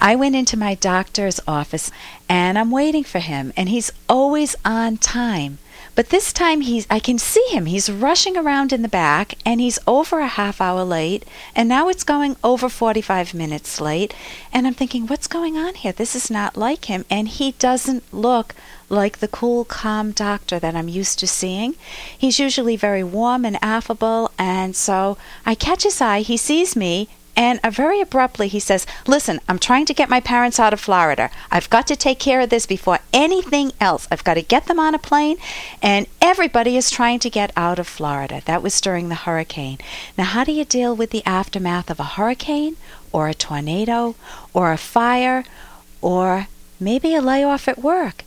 I went into my doctor's office and I'm waiting for him, and he's always on time. But this time he's I can see him. He's rushing around in the back and he's over a half hour late and now it's going over 45 minutes late and I'm thinking what's going on here? This is not like him and he doesn't look like the cool calm doctor that I'm used to seeing. He's usually very warm and affable and so I catch his eye, he sees me and uh, very abruptly, he says, Listen, I'm trying to get my parents out of Florida. I've got to take care of this before anything else. I've got to get them on a plane, and everybody is trying to get out of Florida. That was during the hurricane. Now, how do you deal with the aftermath of a hurricane, or a tornado, or a fire, or maybe a layoff at work?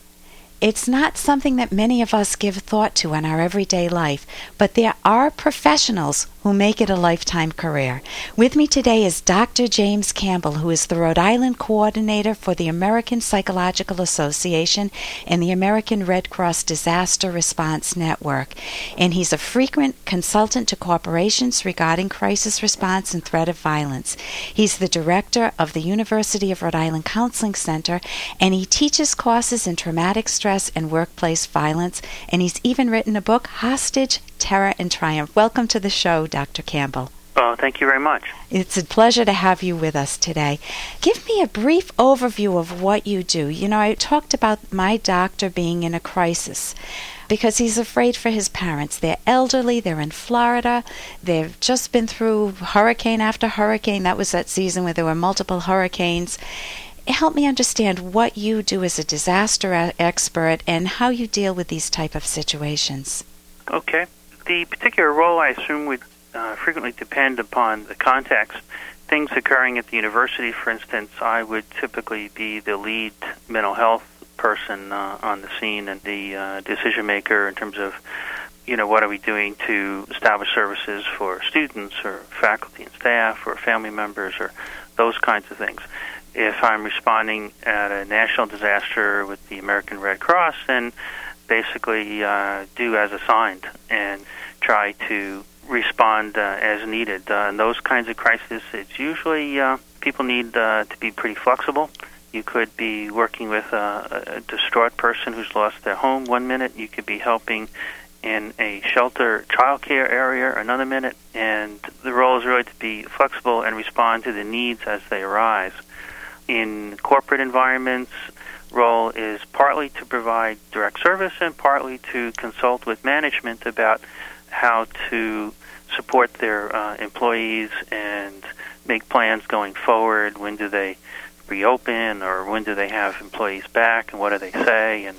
It's not something that many of us give thought to in our everyday life, but there are professionals who make it a lifetime career. With me today is Dr. James Campbell, who is the Rhode Island coordinator for the American Psychological Association and the American Red Cross Disaster Response Network. And he's a frequent consultant to corporations regarding crisis response and threat of violence. He's the director of the University of Rhode Island Counseling Center, and he teaches courses in traumatic stress and workplace violence. And he's even written a book, Hostage Terror and Triumph. Welcome to the show, Dr. Campbell. Oh, thank you very much. It's a pleasure to have you with us today. Give me a brief overview of what you do. You know, I talked about my doctor being in a crisis because he's afraid for his parents. They're elderly, they're in Florida, they've just been through hurricane after hurricane. That was that season where there were multiple hurricanes. Help me understand what you do as a disaster expert and how you deal with these type of situations. Okay the particular role I assume would uh, frequently depend upon the context. Things occurring at the university, for instance, I would typically be the lead mental health person uh, on the scene and the uh, decision maker in terms of, you know, what are we doing to establish services for students or faculty and staff or family members or those kinds of things. If I'm responding at a national disaster with the American Red Cross, then basically uh, do as assigned and try to respond uh, as needed. Uh, in those kinds of crises, it's usually uh, people need uh, to be pretty flexible. You could be working with a, a distraught person who's lost their home one minute. You could be helping in a shelter childcare area another minute. And the role is really to be flexible and respond to the needs as they arise. In corporate environments, role is partly to provide direct service and partly to consult with management about how to support their uh, employees and make plans going forward. When do they reopen, or when do they have employees back, and what do they say, and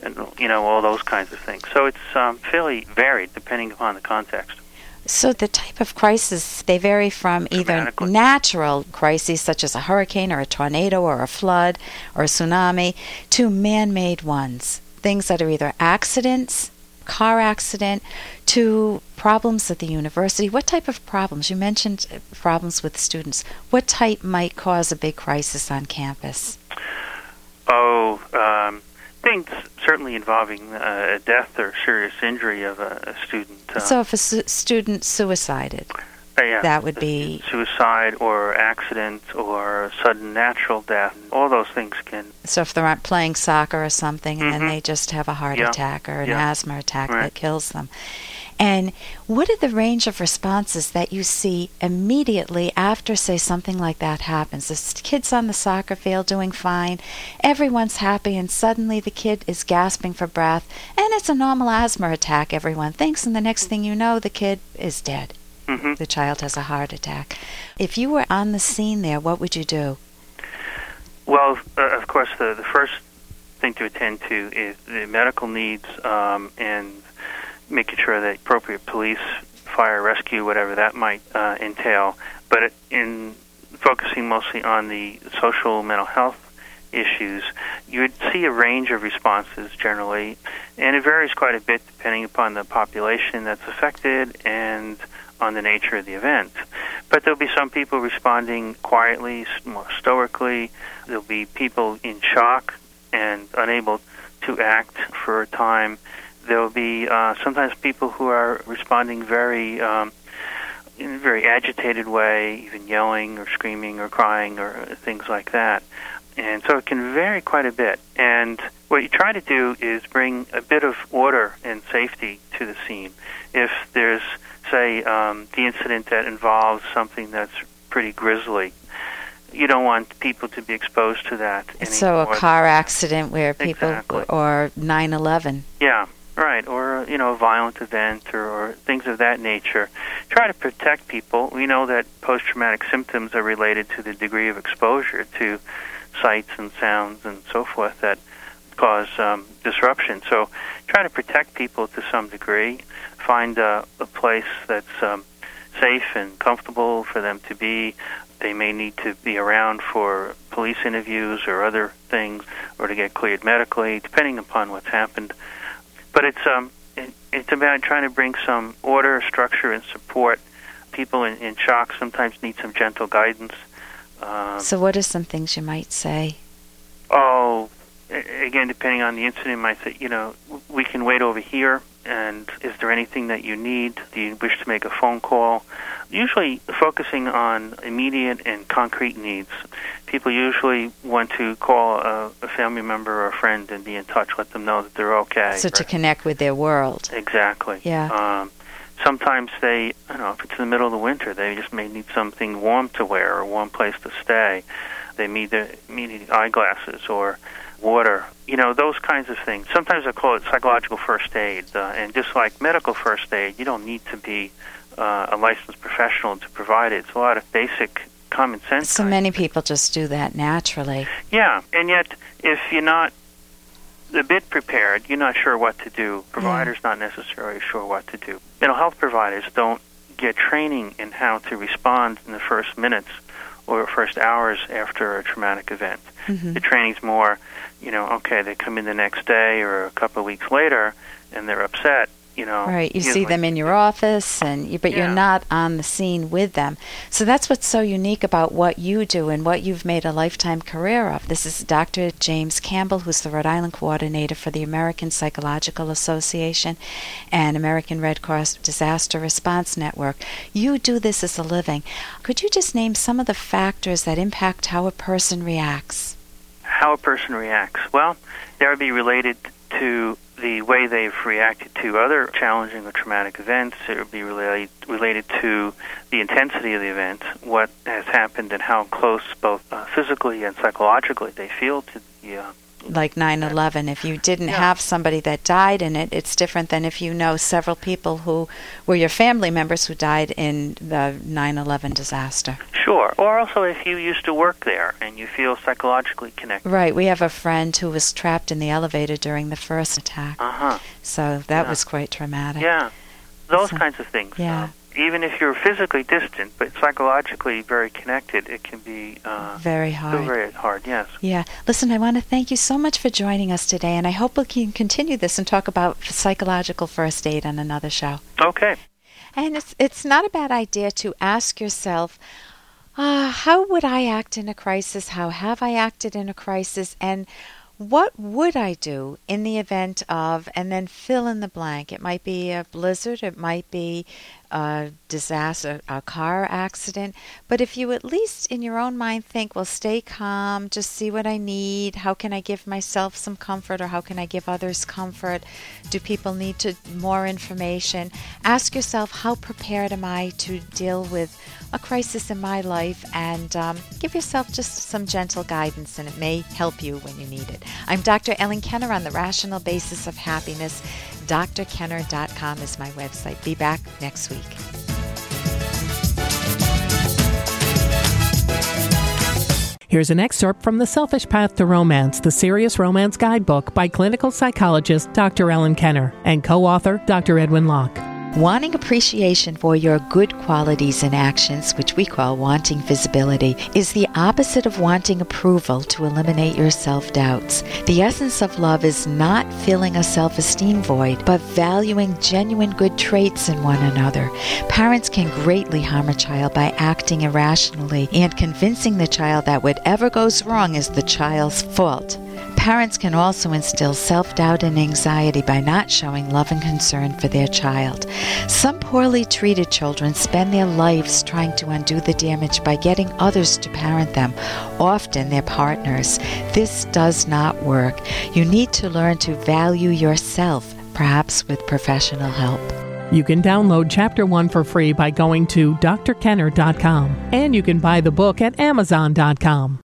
and you know all those kinds of things. So it's um, fairly varied depending upon the context. So the type of crisis they vary from either natural crises such as a hurricane or a tornado or a flood or a tsunami to man-made ones. Things that are either accidents, car accident, to problems at the university. What type of problems? You mentioned problems with students. What type might cause a big crisis on campus? Oh, um, things certainly involving uh, a death or serious injury of a, a student. Uh, so, if a su- student suicided, uh, yeah, that would be suicide or accident or sudden natural death. All those things can. So, if they're playing soccer or something, and mm-hmm. then they just have a heart yeah. attack or an yeah. asthma attack right. that kills them. And what are the range of responses that you see immediately after, say, something like that happens? The kid's on the soccer field doing fine, everyone's happy, and suddenly the kid is gasping for breath, and it's a normal asthma attack, everyone thinks, and the next thing you know, the kid is dead. Mm-hmm. The child has a heart attack. If you were on the scene there, what would you do? Well, uh, of course, the, the first thing to attend to is the medical needs um, and making sure that appropriate police, fire, rescue, whatever that might uh, entail. But in focusing mostly on the social mental health issues, you would see a range of responses generally, and it varies quite a bit depending upon the population that's affected and on the nature of the event. But there'll be some people responding quietly, more stoically. There'll be people in shock and unable to act for a time there will be uh, sometimes people who are responding very um, in a very agitated way, even yelling or screaming or crying or things like that. And so it can vary quite a bit. And what you try to do is bring a bit of order and safety to the scene. If there's, say, um, the incident that involves something that's pretty grisly, you don't want people to be exposed to that. So a car accident where people exactly. or 9/11. Yeah, right. Or you know, a violent event or, or things of that nature. Try to protect people. We know that post-traumatic symptoms are related to the degree of exposure to sights and sounds and so forth that cause um, disruption. So try to protect people to some degree. Find a, a place that's um, safe and comfortable for them to be. They may need to be around for police interviews or other things, or to get cleared medically, depending upon what's happened. But it's um, it, it's about trying to bring some order, structure, and support. People in, in shock sometimes need some gentle guidance. Um, So what are some things you might say? oh, again, depending on the incident, might say, you know, we can wait over here. And is there anything that you need? Do you wish to make a phone call? Usually focusing on immediate and concrete needs. People usually want to call a, a family member or a friend and be in touch, let them know that they're okay. So to connect with their world. Exactly. Yeah. Um, sometimes they, I don't know, if it's in the middle of the winter, they just may need something warm to wear or a warm place to stay. They need, the, need eyeglasses or water. You know, those kinds of things. Sometimes I call it psychological first aid. Uh, and just like medical first aid, you don't need to be uh, a licensed professional to provide it. It's a lot of basic common sense. So many people just do that naturally. yeah, and yet if you're not a bit prepared, you're not sure what to do. Providers not necessarily sure what to do. Mental health providers don't get training in how to respond in the first minutes or first hours after a traumatic event. Mhm. The training's more, you know, okay, they come in the next day or a couple of weeks later and they're upset. You know, Right, you see them in your office, and you, but you're not on the scene with them. So that's what's so unique about what you do and what you've made a lifetime career of. This is Dr. James Campbell, who's the Rhode Island coordinator for the American Psychological Association and American Red Cross Disaster Response Network. You do this as a living. Could you just name some of the factors that impact how a person reacts? how a person reacts. Well, that would be related to the way they've reacted to other challenging or traumatic events. It would be related related to the intensity of the event, what has happened, and how close, both uh, physically and psychologically, they feel to the. Uh, like 9/11 if you didn't Yeah. have somebody that died in it it's different than if you know several people who were your family members who died in the 9/11 disaster sure. Or also, if you used to work there and you feel psychologically connected. right we have a friend who was trapped in the elevator during the first attack Uh huh. so that Yeah. was quite traumatic Yeah. Those So- kinds of things. Yeah. Even if you're physically distant but psychologically very connected, it can be uh, very hard very hard. Yes. yeah listen i want to thank you so much for joining us today and i hope we can continue this and talk about psychological first aid on another show Okay. And it's it's not a bad idea to ask yourself, uh, how would I act in a crisis? How have I acted in a crisis? And what would I do in the event of, and then fill in the blank. It might be a blizzard, it might be a disaster, a car accident. But if you at least in your own mind think, well, stay calm, just see what I need. How can I give myself some comfort or how can I give others comfort? Do people need to more information? Ask yourself, how prepared am I to deal with a crisis in my life and um, give yourself just some gentle guidance, and it may help you when you need it. I'm Dr. Ellen Kenner on the Rational Basis of Happiness. drkenner.com is my website. Be back next week. Here's an excerpt from The Selfish Path to Romance, the Serious Romance Guidebook by clinical psychologist Dr. Ellen Kenner and co author Dr. Edwin Locke. Wanting appreciation for your good qualities and actions, which we call wanting visibility, is the opposite of wanting approval to eliminate your self doubts. The essence of love is not filling a self esteem void, but valuing genuine good traits in one another. Parents can greatly harm a child by acting irrationally and convincing the child that whatever goes wrong is the child's fault. Parents can also instill self doubt and anxiety by not showing love and concern for their child. Some poorly treated children spend their lives trying to undo the damage by getting others to parent them, often their partners. This does not work. You need to learn to value yourself, perhaps with professional help. You can download Chapter 1 for free by going to drkenner.com, and you can buy the book at amazon.com.